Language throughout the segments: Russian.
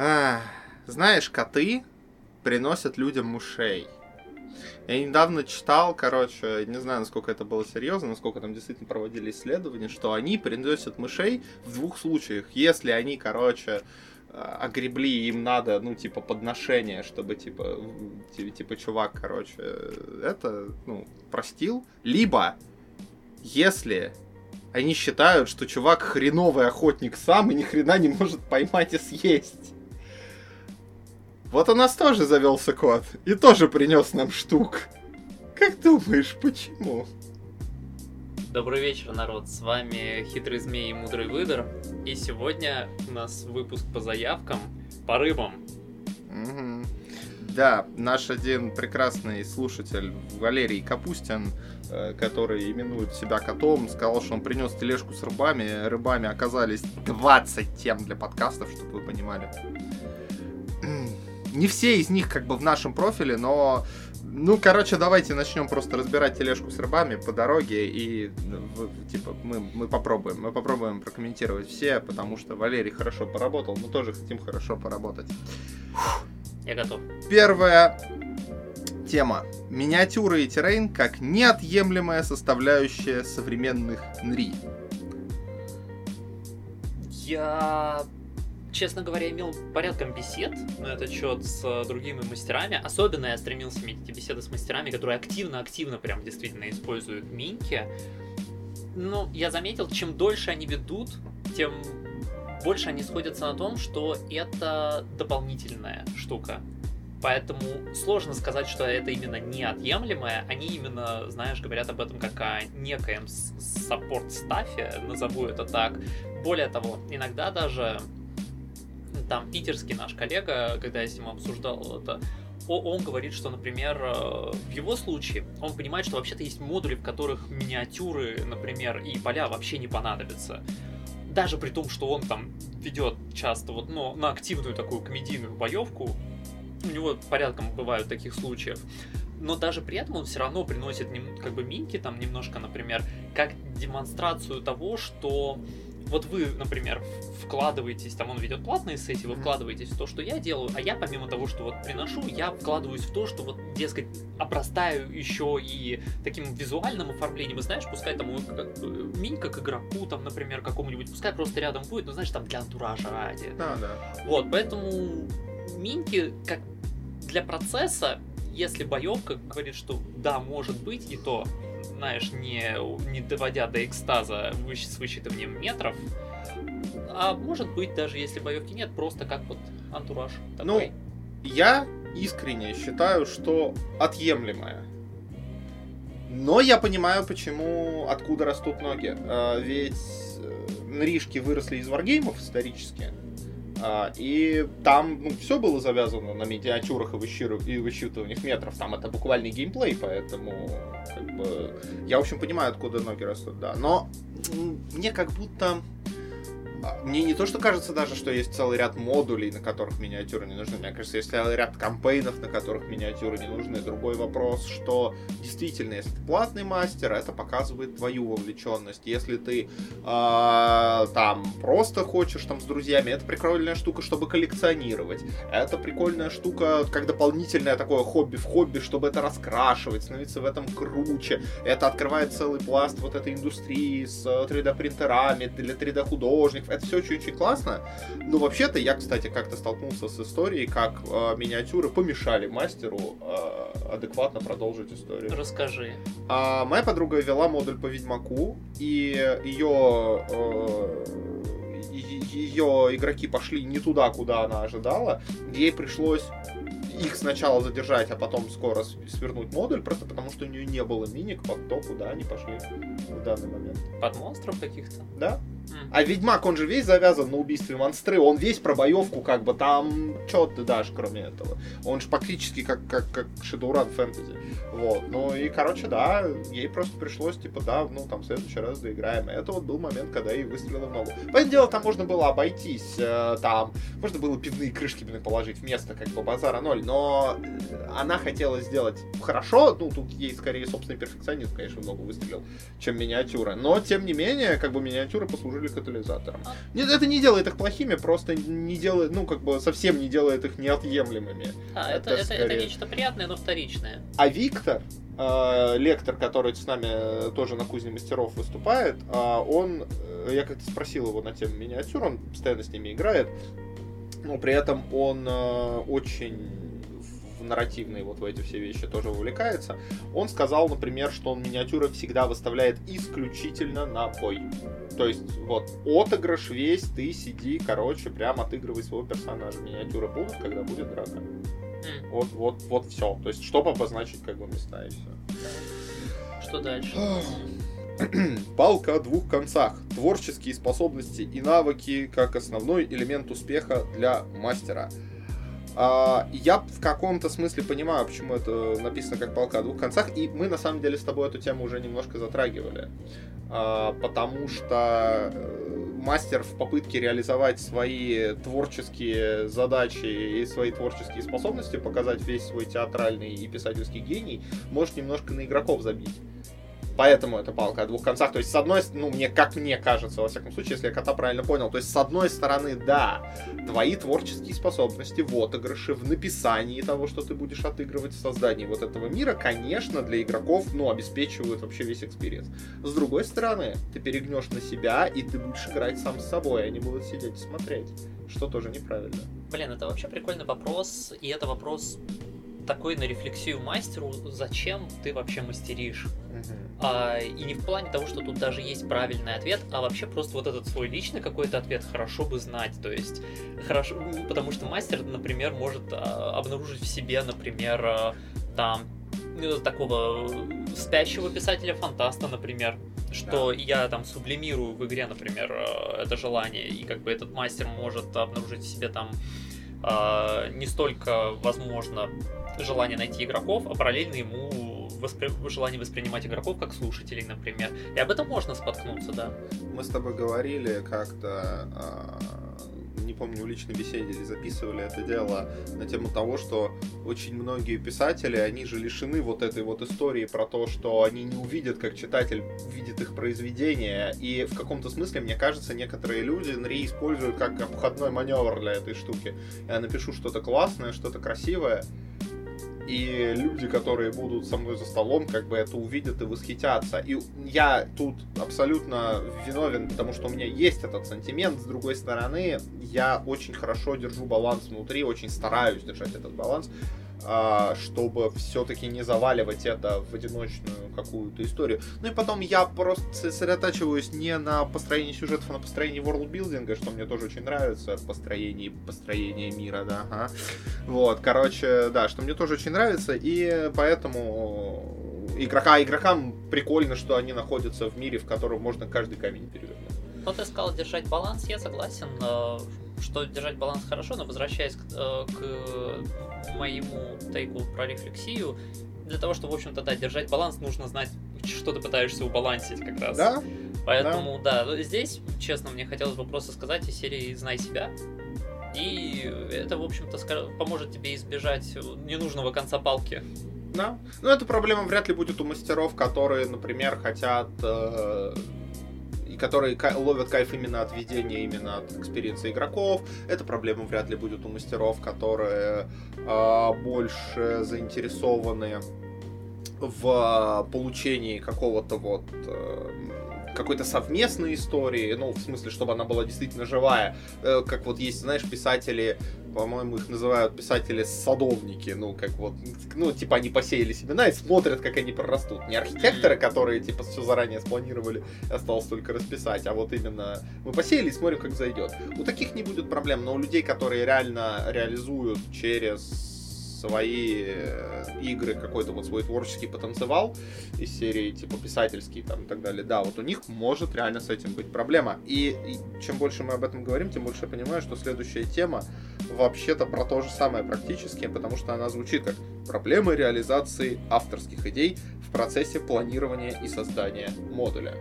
А, знаешь, коты приносят людям мышей. Я недавно читал, короче, не знаю, насколько это было серьезно, насколько там действительно проводили исследования, что они приносят мышей в двух случаях. Если они, короче, а, огребли, им надо, ну, типа, подношение, чтобы, типа, типа, чувак, короче, это, ну, простил. Либо, если они считают, что чувак хреновый охотник сам и ни хрена не может поймать и съесть. Вот у нас тоже завелся кот. И тоже принес нам штук. Как думаешь, почему? Добрый вечер, народ. С вами Хитрый Змей и Мудрый Выдор. И сегодня у нас выпуск по заявкам, по рыбам. Угу. Да, наш один прекрасный слушатель Валерий Капустин, э, который именует себя котом, сказал, что он принес тележку с рыбами. Рыбами оказались 20 тем для подкастов, чтобы вы понимали не все из них как бы в нашем профиле, но ну, короче, давайте начнем просто разбирать тележку с рыбами по дороге и, типа, мы, мы попробуем, мы попробуем прокомментировать все, потому что Валерий хорошо поработал, мы тоже хотим хорошо поработать. Я готов. Первая тема. Миниатюры и террейн как неотъемлемая составляющая современных НРИ. Я честно говоря, имел порядком бесед на этот счет с э, другими мастерами. Особенно я стремился иметь эти беседы с мастерами, которые активно-активно прям действительно используют минки. Ну, я заметил, чем дольше они ведут, тем больше они сходятся на том, что это дополнительная штука. Поэтому сложно сказать, что это именно неотъемлемое. Они именно, знаешь, говорят об этом как о некоем саппорт-стафе, назову это так. Более того, иногда даже там питерский наш коллега, когда я с ним обсуждал это, он говорит, что, например, э, в его случае он понимает, что вообще-то есть модули, в которых миниатюры, например, и поля вообще не понадобятся. Даже при том, что он там ведет часто вот, ну, на активную такую комедийную боевку, у него порядком бывают таких случаев. Но даже при этом он все равно приносит как бы минки там немножко, например, как демонстрацию того, что вот вы, например, вкладываетесь, там он ведет платные сессии, вы вкладываетесь в то, что я делаю, а я помимо того, что вот приношу, я вкладываюсь в то, что вот, дескать, обрастаю еще и таким визуальным оформлением, и знаешь, пускай там как, минька к игроку, там, например, какому-нибудь, пускай просто рядом будет, ну, знаешь, там для антуража ради. Да, да. Вот, поэтому миньки как для процесса, если боевка говорит, что да, может быть, и то знаешь, не, не доводя до экстаза с высчитыванием метров. А может быть, даже если боевки нет, просто как вот антураж такой. Ну, я искренне считаю, что отъемлемая. Но я понимаю, почему, откуда растут ноги. А, ведь э, нришки выросли из варгеймов исторически. А, и там ну, все было завязано на миниатюрах и, высчитыв... и высчитываниях метров. Там это буквальный геймплей, поэтому как бы, я, в общем, понимаю, откуда ноги растут, да. Но мне как будто мне не то, что кажется даже, что есть целый ряд модулей, на которых миниатюры не нужны. Мне кажется, есть целый ряд кампейнов, на которых миниатюры не нужны. Другой вопрос, что действительно, если ты платный мастер, это показывает твою вовлеченность. Если ты э, там просто хочешь там с друзьями, это прикольная штука, чтобы коллекционировать. Это прикольная штука, как дополнительное такое хобби в хобби, чтобы это раскрашивать, становиться в этом круче. Это открывает целый пласт вот этой индустрии с 3D принтерами для 3D это все очень-очень классно. Но вообще-то я, кстати, как-то столкнулся с историей, как э, миниатюры помешали мастеру э, адекватно продолжить историю. Расскажи. А, моя подруга вела модуль по Ведьмаку, и ее э, ее игроки пошли не туда, куда она ожидала. Ей пришлось их сначала задержать, а потом скоро свернуть модуль, просто потому что у нее не было миник под то, куда они пошли в данный момент. Под монстров каких-то? Да. А Ведьмак, он же весь завязан на убийстве монстры, он весь про боевку, как бы там, что ты дашь, кроме этого. Он же практически как, как, как Shadowrun фэнтези. Вот, ну и, короче, да, ей просто пришлось, типа, да, ну там в следующий раз доиграем. Это вот был момент, когда ей выстрелила в ногу. Понятное дело, там можно было обойтись, э, там Можно было пивные крышки, блин, положить вместо как бы базара ноль, но она хотела сделать хорошо, ну, тут ей скорее собственный перфекционизм, конечно, много выстрелил, чем миниатюра, но, тем не менее, как бы миниатюры послужили катализатором. Нет, это не делает их плохими, просто не делает, ну, как бы совсем не делает их неотъемлемыми. А, это, это, это, это нечто приятное, но вторичное. А Виктор, э, лектор, который с нами тоже на кузне мастеров выступает, э, он, э, я как-то спросил его на тему миниатюр, он постоянно с ними играет, но при этом он э, очень в нарративные вот в эти все вещи тоже вовлекается. Он сказал, например, что он миниатюры всегда выставляет исключительно на бой. То есть, вот, отыгрыш весь, ты сиди, короче, прям отыгрывай своего персонажа. Миниатюры будут, когда будет драка. М, Вот, вот, вот все. То есть, чтобы обозначить как бы места и все. Что дальше? Палка о двух концах. Творческие способности и навыки как основной элемент успеха для мастера. А, я в каком-то смысле понимаю, почему это написано как палка о двух концах, и мы на самом деле с тобой эту тему уже немножко затрагивали. А, потому что э, мастер в попытке реализовать свои творческие задачи и свои творческие способности, показать весь свой театральный и писательский гений, может немножко на игроков забить. Поэтому это палка о двух концах. То есть, с одной ну, мне, как мне кажется, во всяком случае, если я кота правильно понял, то есть, с одной стороны, да, твои творческие способности в отыгрыше, в написании того, что ты будешь отыгрывать в создании вот этого мира, конечно, для игроков, ну, обеспечивают вообще весь experience. С другой стороны, ты перегнешь на себя, и ты будешь играть сам с собой, они будут сидеть и смотреть, что тоже неправильно. Блин, это вообще прикольный вопрос, и это вопрос такой на рефлексию мастеру, зачем ты вообще мастеришь? А, и не в плане того, что тут даже есть правильный ответ, а вообще просто вот этот свой личный какой-то ответ хорошо бы знать. То есть, хорошо, потому что мастер, например, может а, обнаружить в себе, например, а, там ну, такого спящего писателя-фантаста, например, что я там сублимирую в игре, например, а, это желание, и как бы этот мастер может обнаружить в себе там а, не столько, возможно, желание найти игроков, а параллельно ему воспри... желание воспринимать игроков как слушателей, например. И об этом можно споткнуться, да. Мы с тобой говорили как-то, а, не помню, в личной беседе записывали это дело на тему того, что очень многие писатели, они же лишены вот этой вот истории про то, что они не увидят, как читатель видит их произведение. И в каком-то смысле, мне кажется, некоторые люди НРИ используют как обходной маневр для этой штуки. Я напишу что-то классное, что-то красивое, и люди, которые будут со мной за столом, как бы это увидят и восхитятся. И я тут абсолютно виновен, потому что у меня есть этот сантимент. С другой стороны, я очень хорошо держу баланс внутри, очень стараюсь держать этот баланс, чтобы все-таки не заваливать это в одиночную какую-то историю. Ну и потом я просто сосредотачиваюсь не на построении сюжетов, а на построении ворлдбилдинга, что мне тоже очень нравится, построение, построение мира, да, ага. Вот, короче, да, что мне тоже очень нравится, и поэтому игрока, игрокам прикольно, что они находятся в мире, в котором можно каждый камень перевернуть. Вот ты сказал держать баланс, я согласен, э, что держать баланс хорошо, но возвращаясь к, э, к моему тейку про рефлексию, для того, чтобы, в общем-то, да, держать баланс, нужно знать, что ты пытаешься убалансить как раз. Да? Поэтому, да, ну, здесь, честно, мне хотелось бы просто сказать из серии «Знай себя», и это, в общем-то, поможет тебе избежать ненужного конца палки. Да. Ну, эта проблема вряд ли будет у мастеров, которые, например, хотят... э, которые ка- ловят кайф именно от ведения, именно от experience а игроков. Эта проблема вряд ли будет у мастеров, которые э, больше заинтересованы в получении какого-то вот э, какой-то совместной истории, ну, в смысле, чтобы она была действительно живая. Э, как вот есть, знаешь, писатели, по-моему, их называют писатели-садовники, ну, как вот, ну, типа они посеяли семена и смотрят, как они прорастут. Не архитекторы, которые, типа, все заранее спланировали, осталось только расписать, а вот именно мы посеяли и смотрим, как зайдет. У таких не будет проблем, но у людей, которые реально реализуют через свои э, игры какой-то вот свой творческий потенциал из серии типа писательский там и так далее, да, вот у них может реально с этим быть проблема. И, и чем больше мы об этом говорим, тем больше я понимаю, что следующая тема вообще-то про то же самое практически, потому что она звучит как проблемы реализации авторских идей в процессе планирования и создания модуля.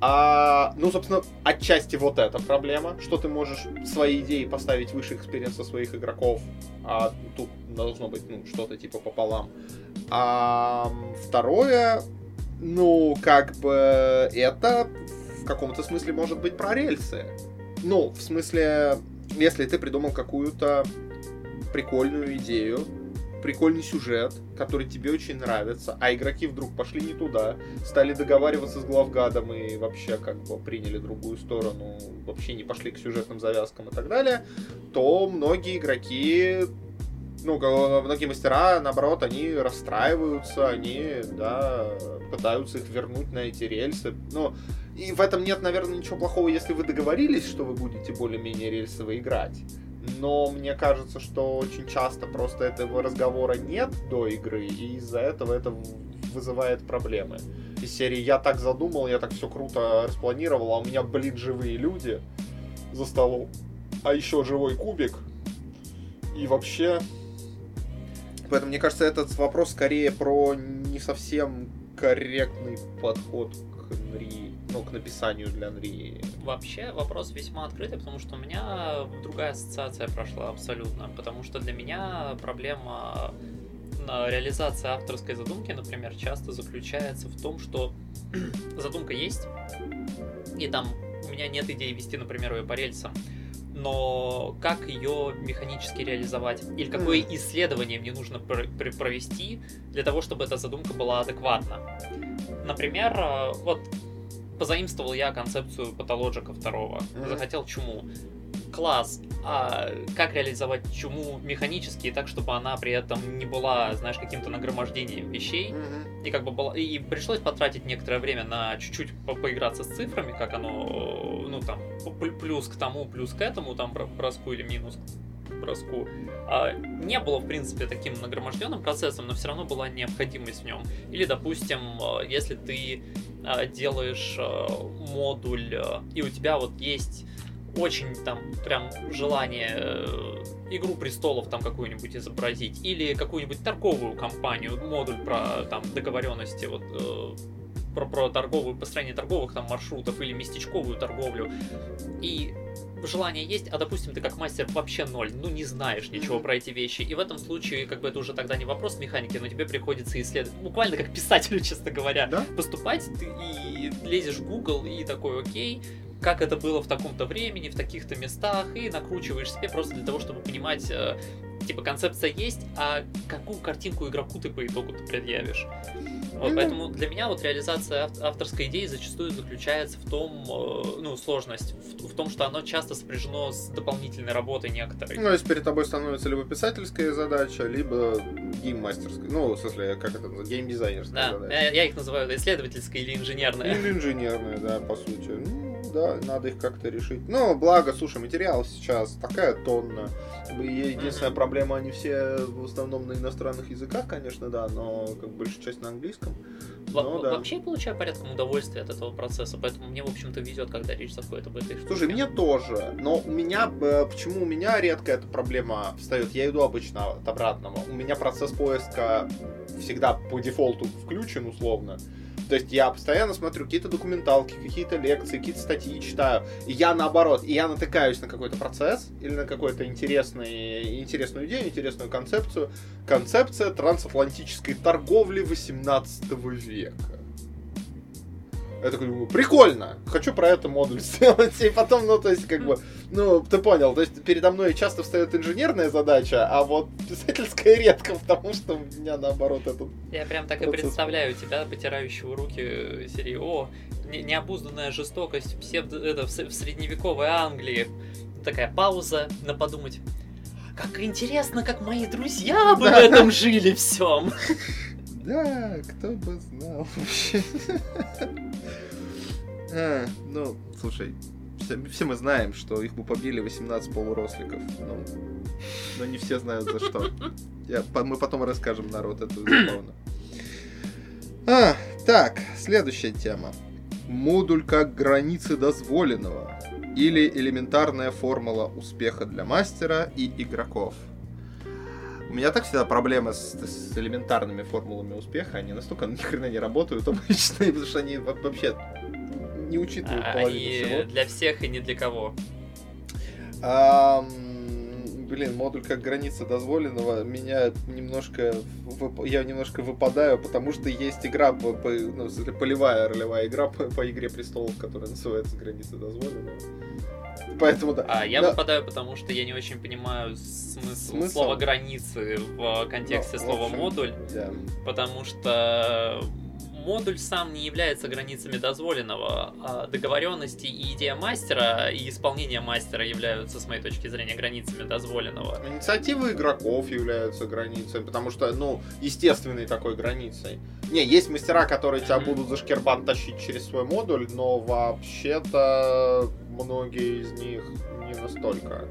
А, ну, собственно, отчасти вот эта проблема, что ты можешь свои идеи поставить выше experience а своих игроков, а тут должно быть, ну, что-то типа пополам. А второе, ну, как бы это в каком-то смысле может быть про рельсы. Ну, в смысле, если ты придумал какую-то прикольную идею, прикольный сюжет, который тебе очень нравится, а игроки вдруг пошли не туда, стали договариваться с главгадом и вообще как бы приняли другую сторону, вообще не пошли к сюжетным завязкам и так далее, то многие игроки ну, многие мастера, наоборот, они расстраиваются, они, да, пытаются их вернуть на эти рельсы. Ну, и в этом нет, наверное, ничего плохого, если вы договорились, что вы будете более-менее рельсово играть но мне кажется, что очень часто просто этого разговора нет до игры, и из-за этого это вызывает проблемы. Из серии «Я так задумал, я так все круто распланировал, а у меня, блин, живые люди за столом, а еще живой кубик, и вообще...» Поэтому, мне кажется, этот вопрос скорее про не совсем корректный подход к Нри ну, к написанию для Unreal? Вообще вопрос весьма открытый, потому что у меня другая ассоциация прошла абсолютно, потому что для меня проблема реализации авторской задумки, например, часто заключается в том, что задумка есть, и там у меня нет идеи вести, например, ее по рельсам, но как ее механически реализовать? Или какое исследование мне нужно провести для того, чтобы эта задумка была адекватна? Например, э, вот позаимствовал я концепцию патологика второго. Mm-hmm. Захотел чуму. Класс. А как реализовать чуму механически так, чтобы она при этом не была, знаешь, каким-то нагромождением вещей? Mm-hmm. И как бы была... И пришлось потратить некоторое время на чуть-чуть по поиграться с цифрами, как оно, ну там, плюс к тому, плюс к этому, там, броску или минус броску, а, не было, в принципе, таким нагроможденным процессом, но все равно была необходимость в нем. Или, допустим, а, если ты а, делаешь модуль, и у тебя вот есть очень там прям желание э, Игру престолов там какую-нибудь изобразить, или какую-нибудь торговую компанию, модуль про там договоренности, вот э, про, про торговую, построение торговых там маршрутов или местечковую торговлю. И желание есть, а допустим, ты как мастер вообще ноль, ну не знаешь ничего mm-hmm. про эти вещи. И в этом случае, как бы это уже тогда не вопрос механики, но тебе приходится исследовать, буквально как писателю, честно говоря, да? поступать, ты и лезешь в Google и такой, окей, как это было в таком-то времени, в таких-то местах, и накручиваешь себе просто для того, чтобы понимать, э, типа, концепция есть, а какую картинку игроку ты по итогу ты предъявишь. Вот. Поэтому для меня вот реализация авторской идеи зачастую заключается в том, э, ну, сложность, в, в том, что оно часто сопряжено с дополнительной работой некоторой. Ну, если перед тобой становится либо писательская задача, либо гейммастерская, ну, в смысле, как это называется, геймдизайнерская да, задача. Я, я их называю исследовательская или инженерная. Или инженерная, да, по сути. Ну, да, надо их как-то решить. Но, благо, слушай, материалов сейчас такая тонна. Единственная проблема, они все в основном на иностранных языках, конечно, да, но как большая часть на английском. Но, да. Вообще я получаю порядком удовольствие от этого процесса, поэтому мне, в общем-то, везет, когда речь заходит об этой штуке. Слушай, мне тоже, но у меня, э, почему у меня редко эта проблема встает? Я иду обычно от обратного. У меня процесс поиска всегда по дефолту включен, условно. То есть я постоянно смотрю какие-то документалки, какие-то лекции, какие-то статьи читаю. И я наоборот, и я натыкаюсь на какой-то процесс или на какую-то интересную идею, интересную концепцию. Концепция трансатлантической торговли 18 века. Я такой прикольно, хочу про это модуль сделать. И потом, ну, то есть, как бы, ну, ты понял, то есть передо мной часто встает инженерная задача, а вот писательская редко, потому что у меня наоборот этот Я прям так процесс. и представляю тебя, потирающего руки серии О, необузданная жестокость все это, в средневековой Англии. Такая пауза на подумать. Как интересно, как мои друзья бы в этом жили всем. Да, кто бы знал вообще. А, ну, слушай, все, все мы знаем, что их бы побили 18 полуросликов. Но, но не все знают за что. Я, мы потом расскажем народ эту забавно. А, так, следующая тема. Модуль как границы дозволенного. Или элементарная формула успеха для мастера и игроков. У меня так всегда проблема с, с элементарными формулами успеха. Они настолько ни хрена не работают обычно, потому что они вообще не учитывают А, половину Они всего. для всех и не для кого. Ам, блин, модуль как граница дозволенного меня немножко я немножко выпадаю, потому что есть игра, по, по- ну, в полевая ролевая игра по, по игре престолов, которая называется Граница дозволенного. Поэтому да. А я Да. выпадаю, потому что я не очень понимаю смысл, Смысл? слова границы в контексте Ну, в слова общем, модуль, Да. потому что модуль сам не является границами дозволенного, а договоренности и идея мастера и исполнение мастера являются, с моей точки зрения, границами дозволенного. Инициативы игроков являются границей, потому что, ну, естественной такой границей. Не, есть мастера, которые тебя будут за шкербан тащить через свой модуль, но вообще-то многие из них не настолько.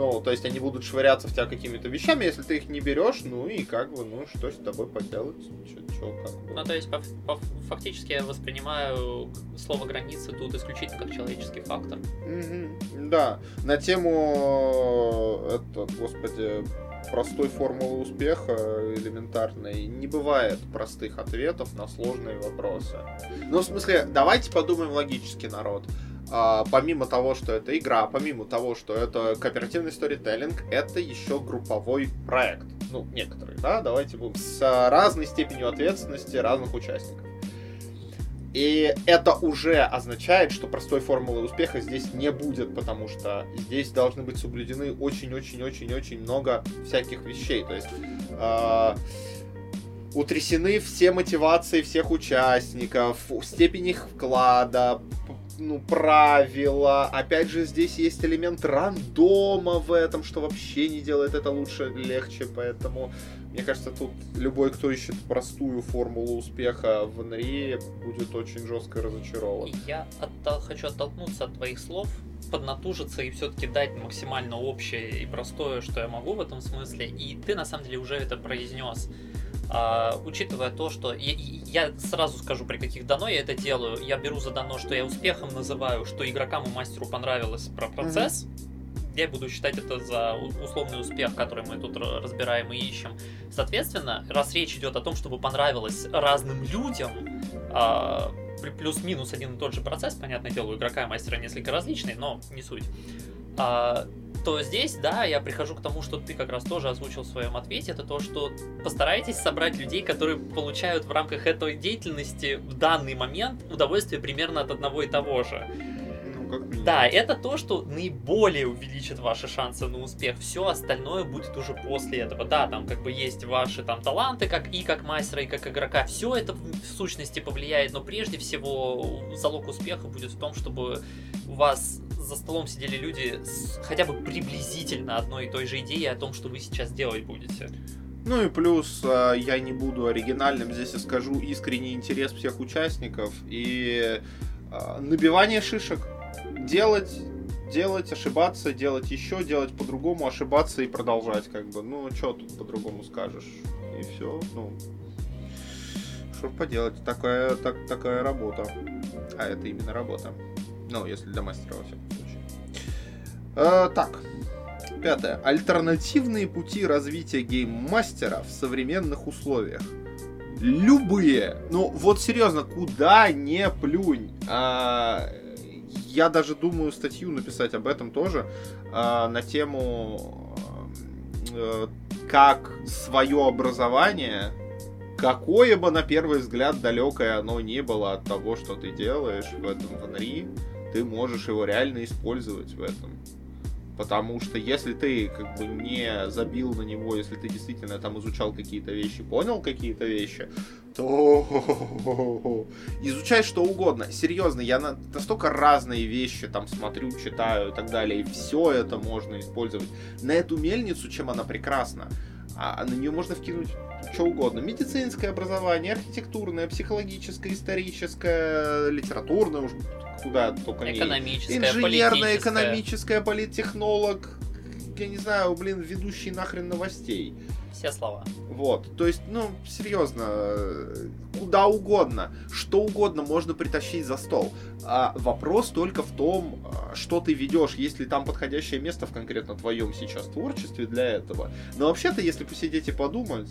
Ну, то есть они будут швыряться в тебя какими-то вещами, если ты их не берешь, ну и как бы, ну, что с тобой поделать? Чё, как бы. Ну, то есть, по- по- фактически я воспринимаю слово границы тут исключительно как человеческий фактор. Мгм, Да, на тему, это, господи, простой формулы успеха элементарной не бывает простых ответов на сложные вопросы. Ну, в смысле, давайте подумаем логически, народ. А, помимо того, что это игра, помимо того, что это кооперативный сторителлинг, это еще групповой проект. Ну, некоторые, да, давайте будем с разной степенью ответственности разных участников. И это уже означает, что простой формулы успеха здесь не будет, потому что здесь должны быть соблюдены очень-очень-очень-очень много всяких вещей. То есть э, утрясены все мотивации всех участников, степень их вклада, ну, правила. Опять же, здесь есть элемент рандома в этом, что вообще не делает это лучше, легче, поэтому мне кажется, тут любой, кто ищет простую формулу успеха в Unreal, будет очень жестко разочарован. Я оттол- хочу оттолкнуться от твоих слов, поднатужиться и все-таки дать максимально общее и простое, что я могу в этом смысле. И ты на самом деле уже это произнес. А, учитывая то, что я, я сразу скажу, при каких дано я это делаю, я беру за дано, что я успехом называю, что игрокам и мастеру понравилось про процесс. Я буду считать это за условный успех, который мы тут ра- разбираем и ищем. Соответственно, раз речь идет о том, чтобы понравилось разным людям, а, плюс-минус один и тот же процесс, понятное дело, у игрока и мастера несколько различный, но не суть. А, то здесь, да, я прихожу к тому, что ты как раз тоже озвучил в своем ответе, это то, что постарайтесь собрать людей, которые получают в рамках этой деятельности в данный момент удовольствие примерно от одного и того же. Как минимум. Да, это то, что наиболее увеличит ваши шансы на успех. Все остальное будет уже после этого. Да, там как бы есть ваши там таланты, как и как мастера, и как игрока. Все это в сущности повлияет, но прежде всего залог успеха будет в том, чтобы у вас за столом сидели люди с хотя бы приблизительно одной и той же идеей о том, что вы сейчас делать будете. Ну и плюс э, я не буду оригинальным здесь, я скажу искренний интерес всех участников и э, набивание шишек. Делать, делать, ошибаться, делать еще, делать по-другому, ошибаться и продолжать, как бы. Ну, что тут по-другому скажешь? И все, ну. Что поделать, такая, так, такая работа. А это именно работа. Ну, если для мастера, во всяком случае. Э, так, Пятое. Альтернативные пути развития гейммастера в современных условиях. Любые. Ну, вот серьезно, куда не плюнь. А, я даже думаю статью написать об этом тоже. а, на тему, э, как свое образование, какое бы на первый взгляд далекое оно не было от того, что ты делаешь в этом в ты можешь его реально использовать в этом. Потому что если ты как бы не забил на него, если ты действительно там изучал какие-то вещи, понял какие-то вещи, то изучай что угодно. Серьезно, я на настолько разные вещи там смотрю, читаю и так далее, и все это можно использовать. На эту мельницу, чем она прекрасна, а на нее можно вкинуть что угодно. Медицинское образование, архитектурное, психологическое, историческое, литературное, уж куда только не Экономическое, инженерное, экономическое, политтехнолог, я не знаю, блин, ведущий нахрен новостей. Все слова. Вот, то есть, ну, серьезно, куда угодно, что угодно можно притащить за стол. А вопрос только в том, а, что ты ведешь, есть ли там подходящее место в конкретно твоем сейчас творчестве для этого. Но вообще-то, если посидеть и подумать,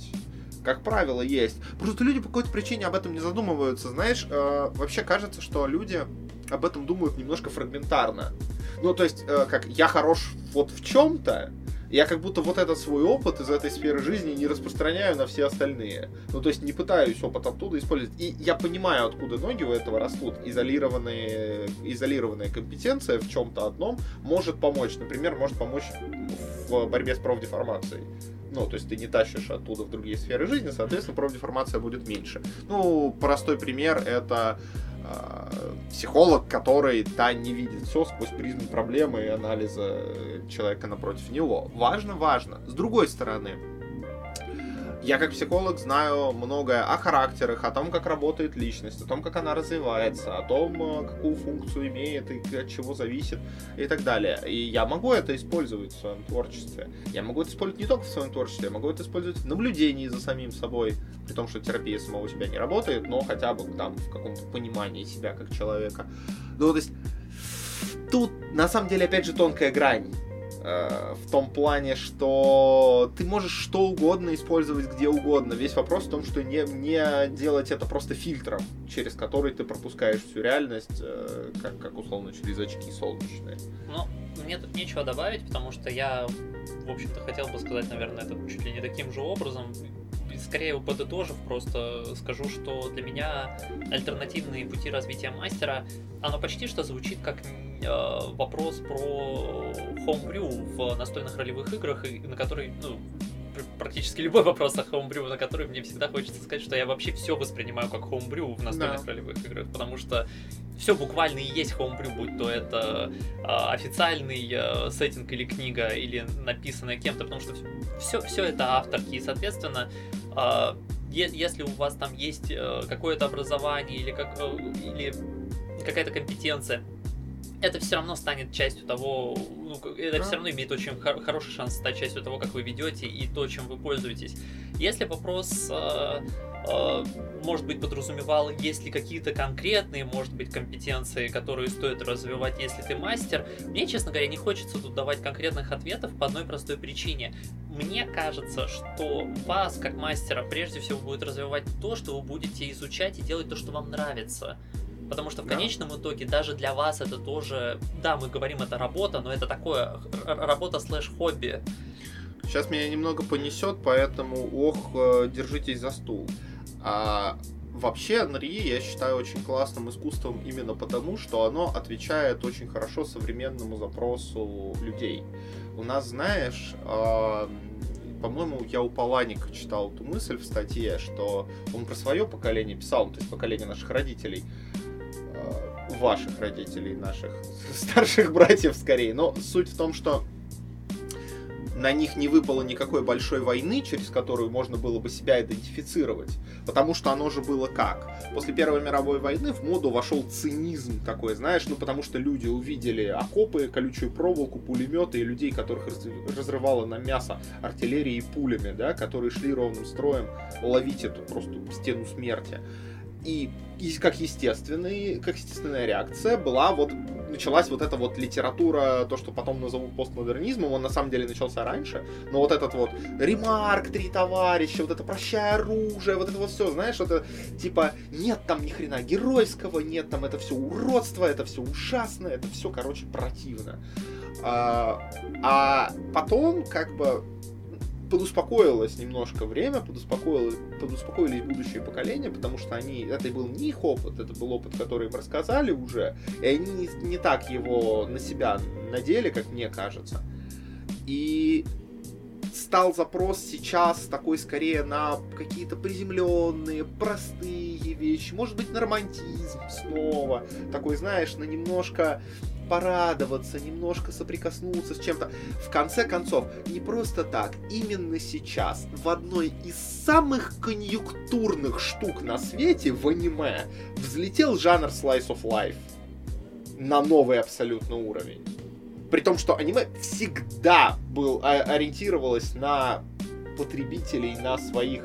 как правило, есть. Просто люди по какой-то причине об этом не задумываются. Знаешь, э, вообще кажется, что люди об этом думают немножко фрагментарно. Ну, то есть, э, как я хорош вот в чем-то, я как будто вот этот свой опыт из этой сферы жизни не распространяю на все остальные. Ну, то есть не пытаюсь опыт оттуда использовать. И я понимаю, откуда ноги у этого растут. Изолированные, изолированная компетенция в чем-то одном может помочь. Например, может помочь в борьбе с профдеформацией. Ну, то есть ты не тащишь оттуда в другие сферы жизни, соответственно, профдеформация будет меньше. Ну, простой пример это Э, психолог, который, да, не видит все сквозь призму проблемы и анализа человека напротив него. Важно, важно. С другой стороны, я как психолог знаю многое о характерах, о том, как работает личность, о том, как она развивается, о том, э, какую функцию имеет и от чего зависит и так далее. И я могу это использовать в своем творчестве. Я могу это использовать не только в своем творчестве, я могу это использовать в наблюдении за самим собой, при том, что терапия самого себя не работает, но хотя бы там в каком-то понимании себя как человека. Ну, то есть тут на самом деле опять же тонкая грань в том плане, что ты можешь что угодно использовать где угодно. Весь вопрос в том, что не, не делать это просто фильтром, через который ты пропускаешь всю реальность, э, как, как условно через очки солнечные. Ну, мне тут нечего добавить, потому что я, в общем-то, хотел бы сказать, наверное, это чуть ли не таким же образом скорее подытожив, просто скажу, что для меня альтернативные пути развития мастера, оно почти что звучит как э, вопрос про homebrew в настольных ролевых играх, на который, ну, практически любой вопрос о homebrew, на который мне всегда хочется сказать, что я вообще все воспринимаю как homebrew в настольных да. ролевых играх, потому что все буквально и есть homebrew, будь то это э, официальный э, сеттинг или книга, или написанная кем-то, потому что все, все это авторки, и, соответственно, э, если у вас там есть э, какое-то образование или, как, э, или какая-то компетенция, это все равно станет частью того, ну, это все равно имеет очень хор- хороший шанс стать частью того, как вы ведете и то, чем вы пользуетесь. Если вопрос, э, э, может быть, подразумевал, есть ли какие-то конкретные, может быть, компетенции, которые стоит развивать, если ты мастер, мне, честно говоря, не хочется тут давать конкретных ответов по одной простой причине. Мне кажется, что вас, как мастера, прежде всего будет развивать то, что вы будете изучать и делать то, что вам нравится. Потому что в да. конечном итоге даже для вас это тоже, да, мы говорим, это работа, но это такое работа слэш хобби. Сейчас меня немного понесет, поэтому ох, э, держитесь за стул. А, вообще, Нри я считаю очень классным искусством именно потому, что оно отвечает очень хорошо современному запросу людей. У нас, знаешь, э, по-моему, я у Паланика читал эту мысль в статье, что он про свое поколение писал, ну, то есть поколение наших родителей, ваших родителей, наших старших братьев скорее. Но суть в том, что на них не выпало никакой большой войны, через которую можно было бы себя идентифицировать. Потому что оно же было как? После Первой мировой войны в моду вошел цинизм такой, знаешь, ну потому что люди увидели окопы, колючую проволоку, пулеметы и людей, которых разрывало на мясо артиллерией и пулями, да, которые шли ровным строем ловить эту просто стену смерти. И, и как, естественный, как естественная реакция была вот началась вот эта вот литература, то, что потом назовут постмодернизмом, он на самом деле начался раньше, но вот этот вот ремарк, три товарища, вот это прощай оружие, вот это вот все, знаешь, это типа нет там ни хрена геройского, нет там это все уродство, это все ужасно, это все, короче, противно. А, а потом, как бы, подуспокоилось немножко время, подуспокоилось, подуспокоились будущие поколения, потому что они, это был не их опыт, это был опыт, который им рассказали уже, и они не, не так его на себя надели, как мне кажется. И стал запрос сейчас такой скорее на какие-то приземленные, простые вещи, может быть, на романтизм снова, такой, знаешь, на немножко порадоваться, немножко соприкоснуться с чем-то. В конце концов, не просто так, именно сейчас, в одной из самых конъюнктурных штук на свете, в аниме, взлетел жанр Slice of Life на новый абсолютно уровень. При том, что аниме всегда был, а, ориентировалось на потребителей, на своих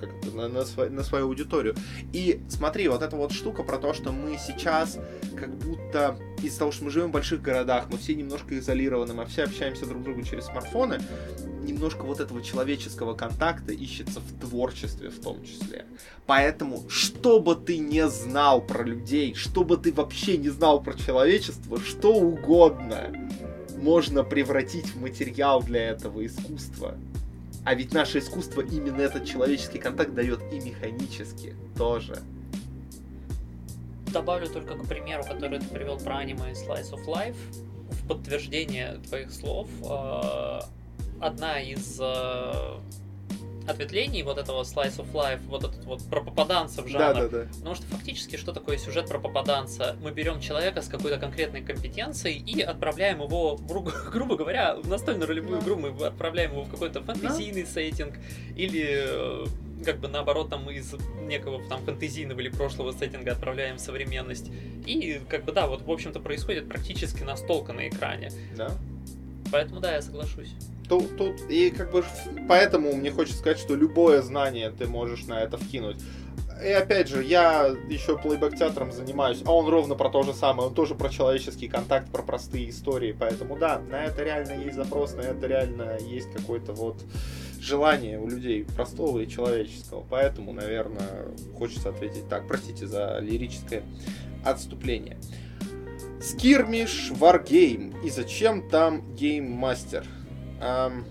как это, на, на, свой, на свою аудиторию. И смотри, вот эта вот штука про то, что мы сейчас как будто из-за того, что мы живем в больших городах, мы все немножко изолированы, мы все общаемся друг с другом через смартфоны, немножко вот этого человеческого контакта ищется в творчестве в том числе. Поэтому, что бы ты не знал про людей, что бы ты вообще не знал про человечество, что угодно можно превратить в материал для этого искусства. А ведь наше искусство именно этот человеческий контакт дает и механически тоже. Добавлю только к примеру, который ты привел про аниме Slice of Life. В подтверждение твоих слов, э, одна из э, ответвлений вот этого Slice of Life, вот этот вот про попаданца в жанр. Да, да, да. Потому что фактически что такое сюжет про попаданца? Мы берем человека с какой-то конкретной компетенцией и отправляем его, гру- грубо говоря, в настольную ролевую игру, мы отправляем его в какой-то фэнтезийный сеттинг или э, как бы наоборот там из некого там фэнтезийного или прошлого сеттинга отправляем в современность. И как бы да, вот в общем-то происходит практически настолка на экране. Да. Поэтому да, я соглашусь. Тут, тут, и как бы поэтому мне хочется сказать, что любое знание ты можешь на это вкинуть. И опять же, я еще плейбэк театром занимаюсь, а он ровно про то же самое, он тоже про человеческий контакт, про простые истории, поэтому да, на это реально есть запрос, на это реально есть какой-то вот желание у людей простого и человеческого, поэтому, наверное, хочется ответить так, простите за лирическое отступление. Скирмиш Wargame. И зачем там гейммастер? Эм,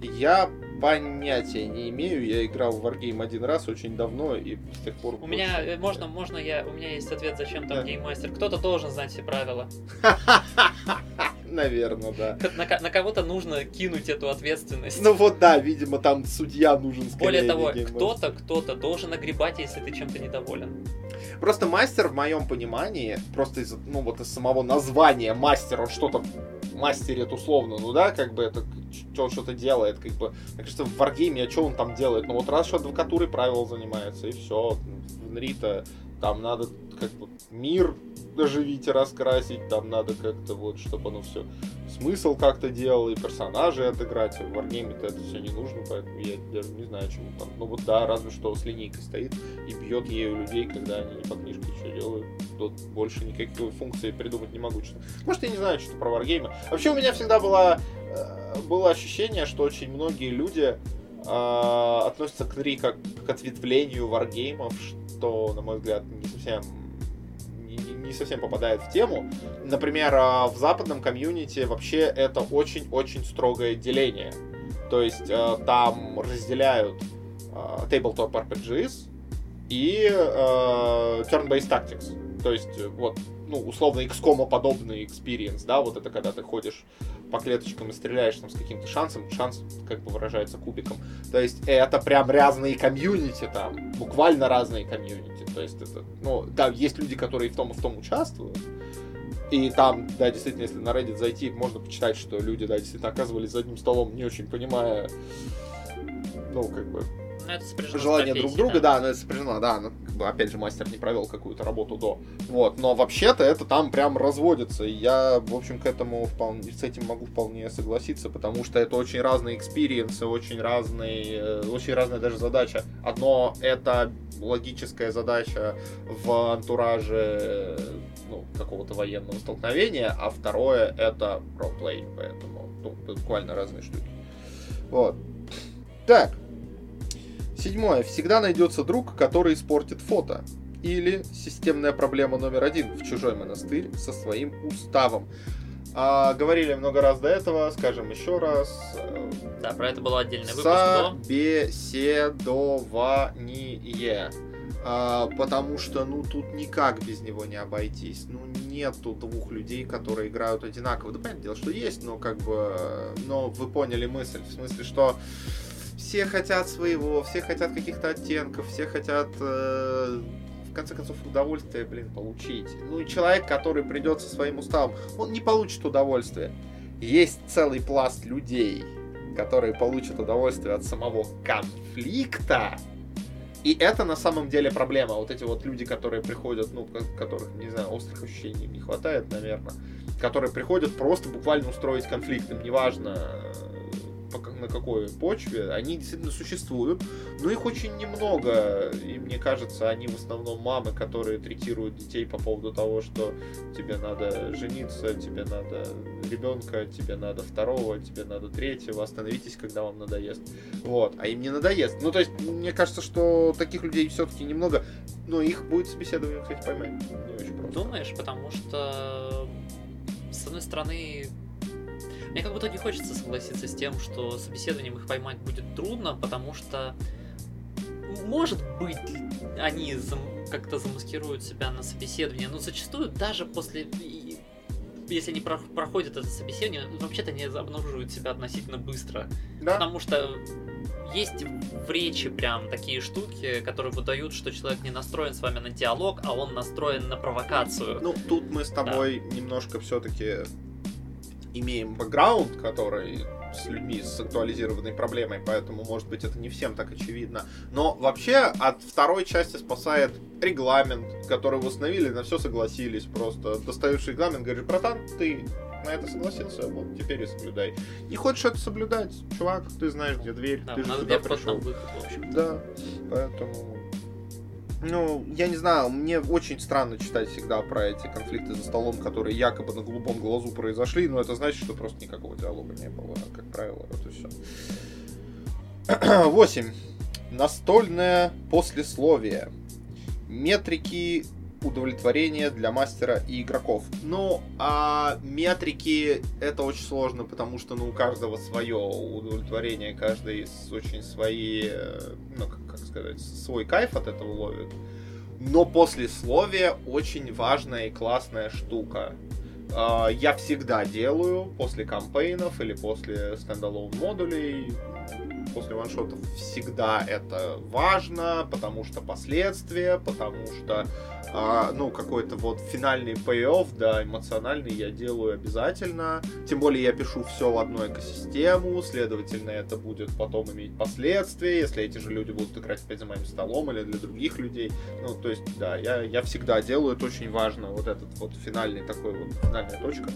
я понятия не имею. Я играл в Wargame один раз очень давно и с тех пор. У меня э, можно, можно я, у меня есть ответ, зачем там Да. гейммастер. Кто-то должен знать все правила. Наверное, да. На, на кого-то нужно кинуть эту ответственность. Ну вот да, видимо, там судья нужен скорее. Более того, кто-то, кто-то должен огребать, если ты чем-то недоволен. Просто мастер, в моем понимании, просто из, ну, вот из самого названия мастер, он что-то мастерит условно, ну да, как бы это, что он что-то делает, как бы, мне кажется, в Wargame, а что он там делает? Ну вот раз что адвокатурой правил занимается, и все, в Нрита, там надо как бы мир оживить и раскрасить, там надо как-то вот, чтобы оно все смысл как-то делал, и персонажей отыграть, в Wargame-то это все не нужно, поэтому я даже не знаю, чему там, ну вот да, разве что с линейкой стоит и бьет ею людей, когда они по книжке что делают. Тут больше никакой функции придумать не могу. Что... Может, я не знаю, что про варгеймы. Вообще, у меня всегда было, э, было ощущение, что очень многие люди э, относятся к НРИ как к ответвлению варгеймов, что, на мой взгляд, не совсем не, совсем попадает в тему. Например, э, в западном комьюнити вообще это очень-очень строгое деление. То есть э, там разделяют э, tabletop RPGs и turn-based tactics. То есть, вот, ну, условно, XCOM подобный experience, да, вот это когда ты ходишь по клеточкам и стреляешь там с каким-то шансом, шанс как бы выражается кубиком. То есть это прям разные комьюнити там, буквально разные комьюнити. То есть это, ну, да, есть люди, которые в том и в том участвуют. И там, да, действительно, если на Reddit зайти, можно почитать, что люди, да, действительно оказывались за одним столом, не очень понимая, ну, как бы, Ну, желание друг друга, да, но это сопряжено, да, ну, как бы, опять же, мастер не провел какую-то работу до. Вот, но вообще-то это там прям разводится. И я, в общем, к этому вполне, с этим могу вполне согласиться, потому что это очень разные experience ы, очень разные, э, очень разная даже задача. Одно это логическая задача в антураже ну, какого-то военного столкновения, а второе это ролплей, поэтому ну, буквально разные штуки. Вот. Так, Седьмое. Всегда найдется друг, который испортит фото. Или системная проблема номер один в чужой монастырь со своим уставом. А, говорили много раз до этого, скажем еще раз. Да, про это был отдельный выпуск до. Собеседование. А, потому что, ну, тут никак без него не обойтись. Ну, нету двух людей, которые играют одинаково. Да, понятное дело, что есть, но как бы... Но вы поняли мысль. В смысле, что все хотят своего, все хотят каких-то оттенков, все хотят... э, в конце концов, удовольствие, блин, получить. Ну и человек, который придет со своим уставом, он не получит удовольствие. Есть целый пласт людей, которые получат удовольствие от самого конфликта. И это на самом деле проблема. Вот эти вот люди, которые приходят, ну, ко- которых, не знаю, острых ощущений не хватает, наверное, которые приходят просто буквально устроить конфликт. Им неважно, на какой почве, они действительно существуют, но их очень немного, и мне кажется, они в основном мамы, которые третируют детей по поводу того, что тебе надо жениться, тебе надо ребенка, тебе надо второго, тебе надо третьего, остановитесь, когда вам надоест. Вот, а им не надоест. Ну, то есть, мне кажется, что таких людей все-таки немного, но их будет собеседование, кстати, поймать. Не очень просто. Думаешь, потому что с одной стороны, мне как будто не хочется согласиться с тем, что собеседованием их поймать будет трудно, потому что, может быть, они зам- как-то замаскируют себя на собеседование, но зачастую даже после если они проходят это собеседование, вообще-то они обнаруживают себя относительно быстро. Да. Потому что есть в речи прям такие штуки, которые выдают, что человек не настроен с вами на диалог, а он настроен на провокацию. Ну, тут мы с тобой да. немножко все-таки имеем бэкграунд, который с людьми с актуализированной проблемой, поэтому, может быть, это не всем так очевидно. Но вообще от второй части спасает регламент, который установили, на все согласились. Просто достаешь регламент, говоришь, братан, ты на это согласился, вот теперь и соблюдай. Не хочешь это соблюдать, чувак, ты знаешь, где дверь, да, ты же сюда пришел. Выход, в общем. Да, поэтому ну, я не знаю, мне очень странно читать всегда про эти конфликты за столом, которые якобы на голубом глазу произошли, но это значит, что просто никакого диалога не было, как правило, вот и все. 8. Настольное послесловие. Метрики удовлетворения для мастера и игроков. Ну, а метрики это очень сложно, потому что ну, у каждого свое удовлетворение, каждый очень свои, э, ну, как сказать, свой кайф от этого ловит. Но послесловие очень важная и классная штука. А, я всегда делаю после кампейнов или после стендалон модулей после ваншотов всегда это важно, потому что последствия, потому что, а, ну, какой-то вот финальный пей-офф, да, эмоциональный я делаю обязательно. Тем более я пишу все в одну экосистему, следовательно, это будет потом иметь последствия, если эти же люди будут играть опять за моим столом или для других людей. Ну, то есть, да, я, я всегда делаю, это очень важно, вот этот вот финальный такой вот, финальная точка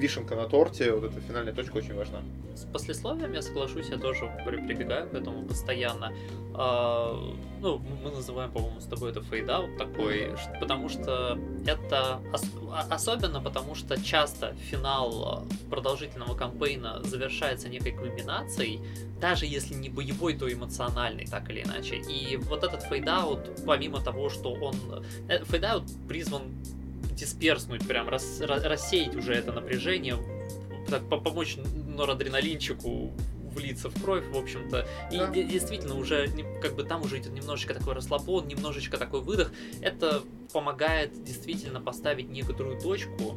вишенка на торте, вот эта финальная точка очень важна. С послесловием я соглашусь, я тоже прибегаю к этому постоянно. А, ну, мы называем, по-моему, с тобой это fade-out такой, потому что это ос- а, особенно потому что часто финал продолжительного campaign а завершается некой кульминацией, даже если не боевой, то эмоциональный, так или иначе. И вот этот fade-out, помимо того, что он... Э, fade-out призван disperse нуть, прям рас, рассеять уже это напряжение, так, помочь норадреналинчику влиться в кровь, в общем-то. И да. действительно уже как бы там уже идет немножечко такой расслабон, немножечко такой выдох. Это помогает действительно поставить некоторую точку,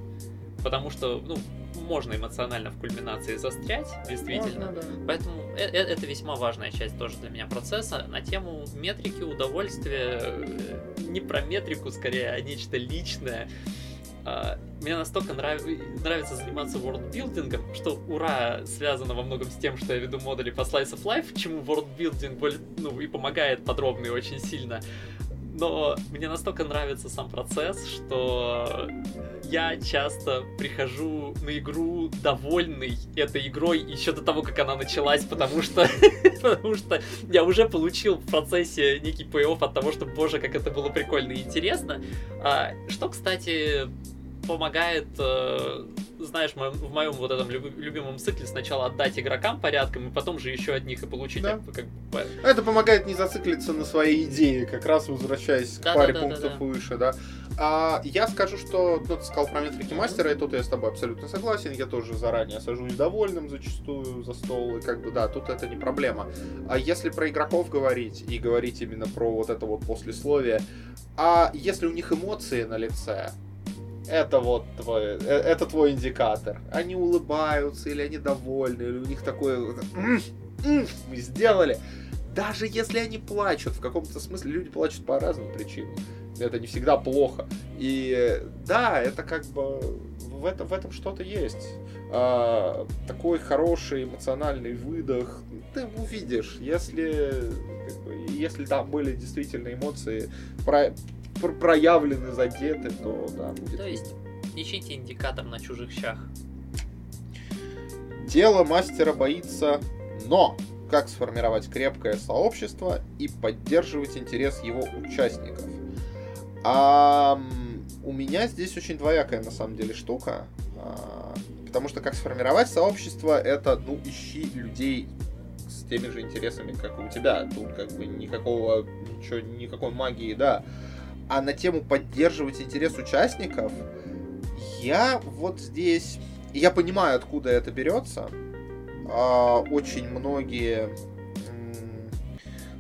потому что, ну, можно эмоционально в кульминации застрять, действительно. Можно, да. Поэтому э, э, это весьма важная часть тоже для меня процесса. На тему метрики, удовольствия, э, не про метрику скорее, а нечто личное. Uh, мне настолько нрав... нравится заниматься ворлдбилдингом, что ура связано во многом с тем, что я веду модули по Slice of Life, чему ворлдбилдинг ну, и помогает подробно и очень сильно но мне настолько нравится сам процесс, что я часто прихожу на игру довольный этой игрой еще до того, как она началась, потому что, потому что я уже получил в процессе некий пей от того, что, боже, как это было прикольно и интересно. А, что, кстати, помогает, э, знаешь, в моем вот этом любимом цикле сначала отдать игрокам порядком, и потом же еще от них и получить. Да. Как, как... Это помогает не зациклиться на своей идее, как раз возвращаясь да, к паре да, пунктов да, да. выше, да. А я скажу, что ну, ты сказал про метрики мастера, и тут я с тобой абсолютно согласен. Я тоже заранее сажусь довольным зачастую за стол, и как бы да, тут это не проблема. А если про игроков говорить и говорить именно про вот это вот послесловие, а если у них эмоции на лице, это вот твой, э, это твой индикатор. Они улыбаются, или они довольны, или у них такое, мы сделали. Даже если они плачут, в каком-то смысле люди плачут по разным причинам. Это не всегда плохо. И да, это как бы в этом, в этом что-то есть. А, такой хороший эмоциональный выдох. Ты увидишь, если, как бы, если там были действительно эмоции, проявлены, задеты, то да, будет. То есть ищите индикатор на чужих щах. Дело мастера боится, но как сформировать крепкое сообщество и поддерживать интерес его участников. А, у меня здесь очень двоякая на самом деле штука. А, потому что как сформировать сообщество, это, ну, ищи людей с теми же интересами, как и у тебя. Тут как бы никакого, ничего, никакой магии, да. А на тему поддерживать интерес участников, я вот здесь... Я понимаю, откуда это берется. А, очень многие,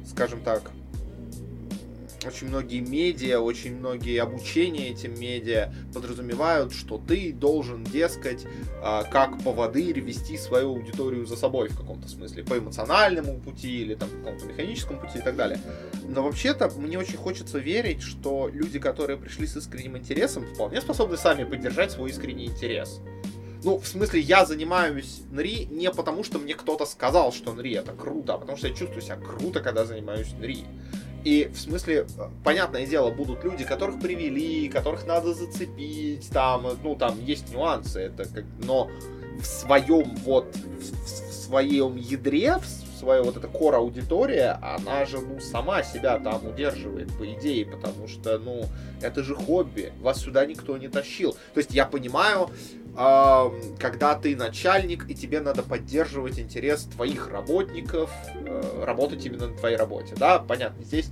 скажем так, очень многие медиа, очень многие обучения этим медиа подразумевают, что ты должен, дескать, а, как поводырь вести свою аудиторию за собой в каком-то смысле, по эмоциональному пути или там какому-то механическому пути и так далее. Но вообще-то мне очень хочется верить, что люди, которые пришли с искренним интересом, вполне способны сами поддержать свой искренний интерес. Ну, в смысле, я занимаюсь НРИ не потому, что мне кто-то сказал, что НРИ это круто, а потому что я чувствую себя круто, когда занимаюсь НРИ. И в смысле, понятное дело, будут люди, которых привели, которых надо зацепить, там, ну, там есть нюансы, это как, но в своем вот, в, в своем ядре, в своя вот эта кора аудитория, она же, ну, сама себя там удерживает, по идее, потому что, ну, это же хобби, вас сюда никто не тащил. То есть я понимаю, когда ты начальник, и тебе надо поддерживать интерес твоих работников, э, работать именно на твоей работе. Да, понятно, здесь,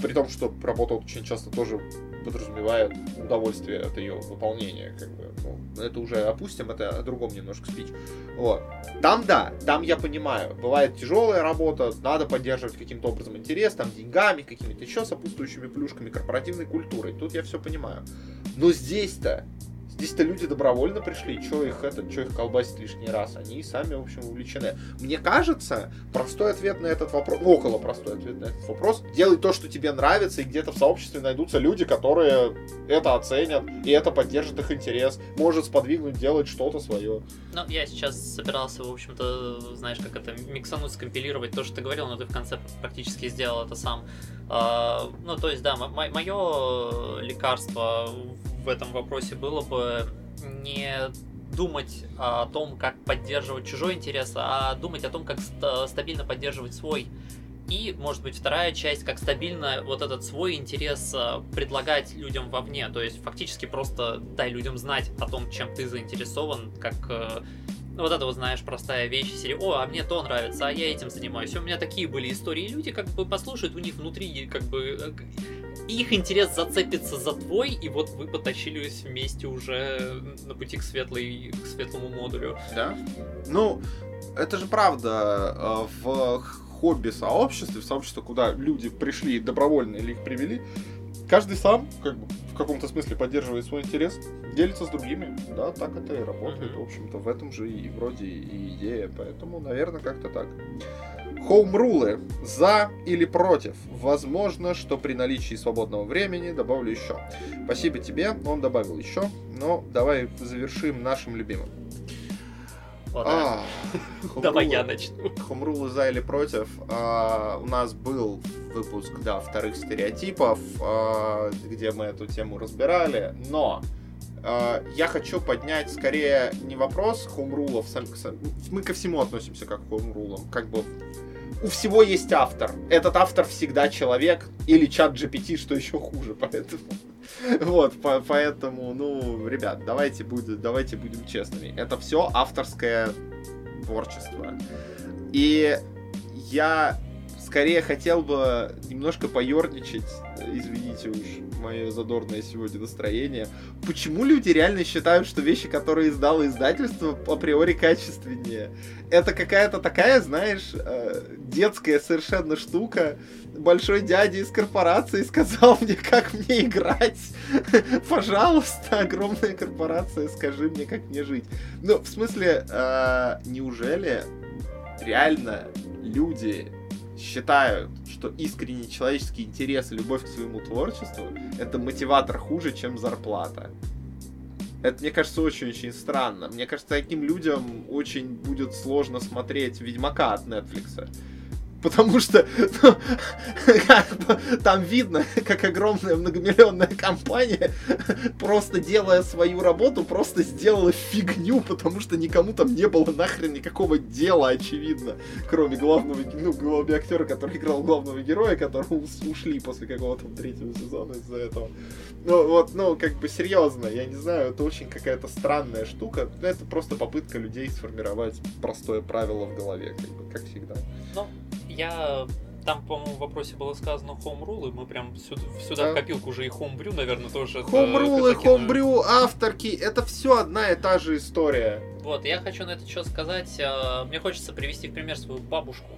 при том, что работа очень часто тоже подразумевает удовольствие от ее выполнения, как бы, ну, это уже опустим, это о другом немножко спич. Вот. Там, да, там я понимаю, бывает тяжелая работа, надо поддерживать каким-то образом интерес, там, деньгами, какими-то еще сопутствующими плюшками, корпоративной культурой, тут я все понимаю. Но здесь-то Здесь-то люди добровольно пришли, что их это, что их колбасить лишний раз, они сами, в общем, увлечены. Мне кажется, простой ответ на этот вопрос, ну, около простой ответ на этот вопрос, делай то, что тебе нравится, и где-то в сообществе найдутся люди, которые это оценят, и это поддержит их интерес, может сподвигнуть делать что-то свое. Ну, я сейчас собирался, в общем-то, знаешь, как это, миксануть, скомпилировать то, что ты говорил, но ты в конце практически сделал это сам. Uh, ну, то есть, да, мое лекарство в этом вопросе было бы не думать о том, как поддерживать чужой интерес, а думать о том, как стабильно поддерживать свой. И, может быть, вторая часть, как стабильно вот этот свой интерес а, предлагать людям вовне. То есть, фактически просто дай людям знать о том, чем ты заинтересован, как э, вот это вот, знаешь, простая вещь серии, о, а мне то нравится, а я этим занимаюсь. У меня такие были истории, люди как бы послушают, у них внутри как бы э, их интерес зацепится за твой, и вот вы потащились вместе уже на пути к, светлой, к светлому модулю. Да. Ну, это же правда. Э, в хобби-сообществе, в сообществе, куда люди пришли добровольно или их привели, каждый сам, как бы, в каком-то смысле поддерживает свой интерес, делится с другими. Да, так это и работает. В общем-то, в этом же и вроде и идея. Поэтому, наверное, как-то так. Хоум-рулы. За или против? Возможно, что при наличии свободного времени добавлю еще. Спасибо тебе, он добавил еще. Но давай завершим нашим любимым. А, Давай я начну. Хумрулы за или против. А, у нас был выпуск, да, вторых стереотипов, а, где мы эту тему разбирали, но а, я хочу поднять скорее не вопрос хоумрулов, мы ко всему относимся как к хоумрулам, как бы у всего есть автор. Этот автор всегда человек или чат GPT, что еще хуже, поэтому... Вот, по поэтому, ну, ребят, давайте, будет, давайте будем честными. Это все авторское творчество. И я скорее хотел бы немножко поерничать, извините уж мое задорное сегодня настроение. Почему люди реально считают, что вещи, которые издало издательство, априори качественнее? Это какая-то такая, знаешь, э, детская совершенно штука. Большой дядя из корпорации сказал мне, как мне играть. Пожалуйста, огромная корпорация, скажи мне, как мне жить. Ну, в смысле, э, неужели реально люди считают, что искренний человеческий интерес и любовь к своему творчеству это мотиватор хуже, чем зарплата. Это, мне кажется, очень-очень странно. Мне кажется, таким людям очень будет сложно смотреть Ведьмака от Netflix. Потому что ну, как бы, там видно, как огромная многомиллионная компания, просто делая свою работу, просто сделала фигню, потому что никому там не было нахрен никакого дела, очевидно, кроме главного, ну, главного актера, который играл главного героя, которого ушли после какого-то третьего сезона из-за этого. Ну, вот, ну, как бы серьезно, я не знаю, это очень какая-то странная штука. Это просто попытка людей сформировать простое правило в голове, как бы, как всегда. Ну, я там, по-моему, в вопросе было сказано home rule, и мы прям сюда, сюда да. в копилку уже и homebrew, наверное, тоже. Home rule, homebrew, авторки, это все одна и та же история. Вот, я хочу на это что сказать. А, мне хочется привести в пример свою бабушку.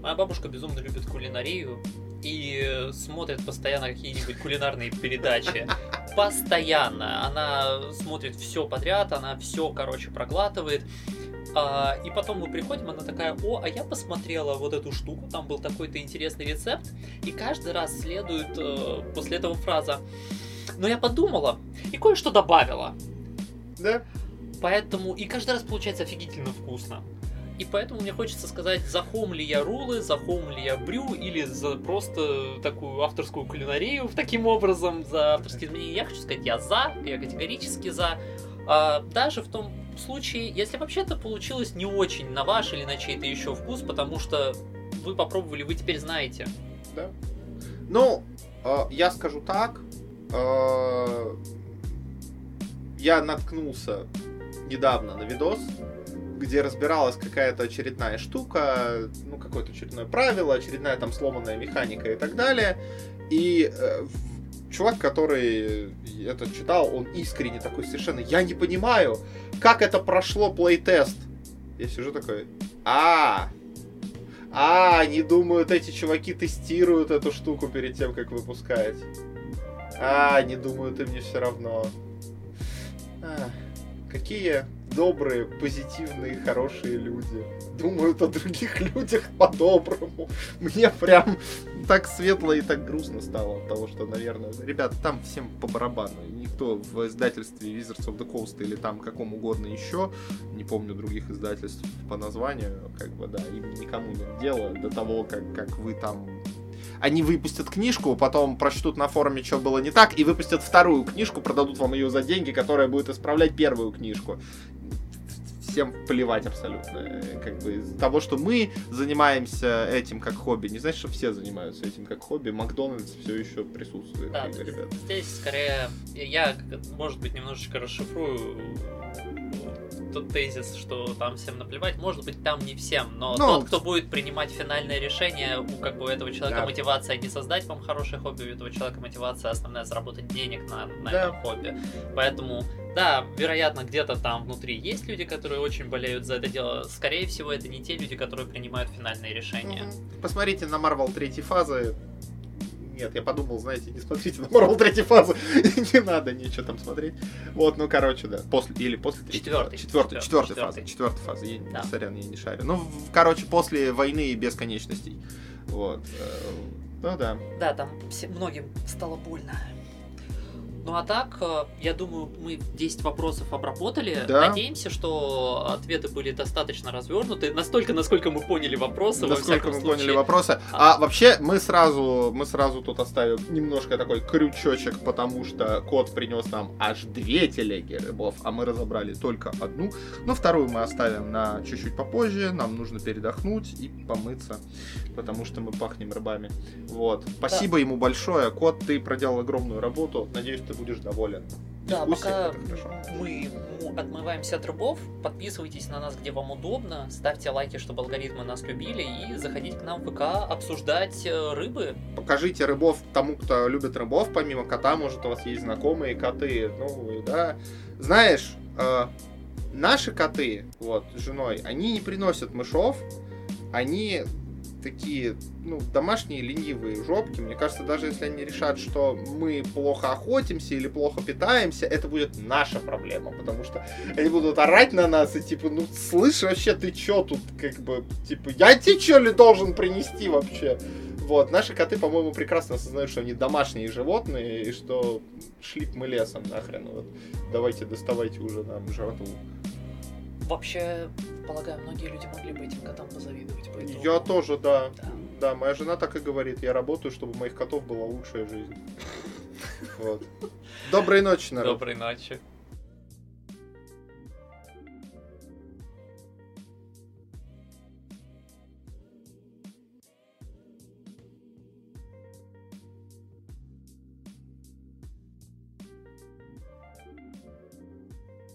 Моя бабушка безумно любит кулинарию и смотрит постоянно какие-нибудь кулинарные передачи. Постоянно. Она смотрит все подряд, она все, короче, проглатывает. А, и потом мы приходим, она такая, о, а я посмотрела вот эту штуку, там был такой-то интересный рецепт, и каждый раз следует э, после этого фраза, но я подумала и кое-что добавила. Да. Поэтому, и каждый раз получается офигительно вкусно. И поэтому мне хочется сказать, за хом ли я рулы, за хом ли я брю, или за просто такую авторскую кулинарию таким образом, за авторские изменения. Я хочу сказать, я за, я категорически за. А, даже в том случае, если вообще-то получилось не очень на ваш или на чей-то еще вкус, потому что вы попробовали, вы теперь знаете. Да. Ну, э, я скажу так. Э, я наткнулся недавно на видос, где разбиралась какая-то очередная штука, ну, какое-то очередное правило, очередная там сломанная механика и так далее. И э, чувак, который это читал, он искренне такой совершенно, я не понимаю, как это прошло плейтест. Я сижу такой, а, а, они думают, эти чуваки тестируют эту штуку перед тем, как выпускать. А, они думают, им не все равно. А, какие добрые, позитивные, хорошие люди. Думают о других людях по-доброму. Мне прям так светло и так грустно стало от того, что, наверное, ребят, там всем по барабану. Никто в издательстве Wizards of the Coast или там каком угодно еще, не помню других издательств по названию, как бы, да, им никому нет дела до того, как, как вы там они выпустят книжку, потом прочтут на форуме, что было не так, и выпустят вторую книжку, продадут вам ее за деньги, которая будет исправлять первую книжку всем плевать абсолютно. Как бы из того, что мы занимаемся этим как хобби, не значит, что все занимаются этим как хобби. Макдональдс все еще присутствует. Да, ребят. здесь скорее я, может быть, немножечко расшифрую тот тезис, что там всем наплевать, может быть, там не всем, но, но... тот, кто будет принимать финальное решение, у как бы этого человека да. мотивация не создать вам хорошее хобби, у этого человека мотивация основная заработать денег на, на да. это хобби. Поэтому, да, вероятно, где-то там внутри есть люди, которые очень болеют за это дело. Скорее всего, это не те люди, которые принимают финальные решения. Посмотрите на Marvel третьей фазы, нет, я подумал, знаете, не смотрите на Marvel третьей фазы. не надо ничего там смотреть. Вот, ну, короче, да. После, или после третьей четвертый, фазы. Четвертый, четвертый, фазы. Четвертая фаза. Я, да. Сорян, я не шарю. Ну, короче, после войны и бесконечностей. Вот. Э, ну да. Да, там многим стало больно. Ну а так, э, я думаю, мы 10 вопросов обработали. Да. Надеемся, что ответы были достаточно развернуты. Настолько, насколько мы поняли вопросы. Насколько мы случае. поняли вопросы. А, а вообще, мы сразу, мы сразу тут оставим немножко такой крючочек, потому что кот принес нам аж две телеги рыбов, а мы разобрали только одну. Но вторую мы оставим на чуть-чуть попозже. Нам нужно передохнуть и помыться, потому что мы пахнем рыбами. Вот. Спасибо да. ему большое. Кот, ты проделал огромную работу. Надеюсь, ты будешь доволен. Да, пока мы отмываемся от рыбов, подписывайтесь на нас, где вам удобно, ставьте лайки, чтобы алгоритмы нас любили, и заходите к нам в ВК обсуждать э, рыбы. Покажите рыбов тому, кто любит рыбов, помимо кота, может, у вас есть знакомые коты, ну, да. Знаешь, э, наши коты, вот, с женой, они не приносят мышов, они такие, ну, домашние ленивые жопки. Мне кажется, даже если они решат, что мы плохо охотимся или плохо питаемся, это будет наша проблема, потому что они будут орать на нас и типа, ну, слышь, вообще, ты чё тут, как бы, типа, я тебе чё ли должен принести вообще? Вот, наши коты, по-моему, прекрасно осознают, что они домашние животные, и что шли мы лесом нахрен. Вот, давайте доставайте уже нам жратву. Вообще, полагаю, многие люди могли бы этим котам позавидовать. Поэтому... Я тоже, да. да. Да, моя жена так и говорит. Я работаю, чтобы у моих котов была лучшая жизнь. Вот. Доброй ночи, народ. Доброй ночи.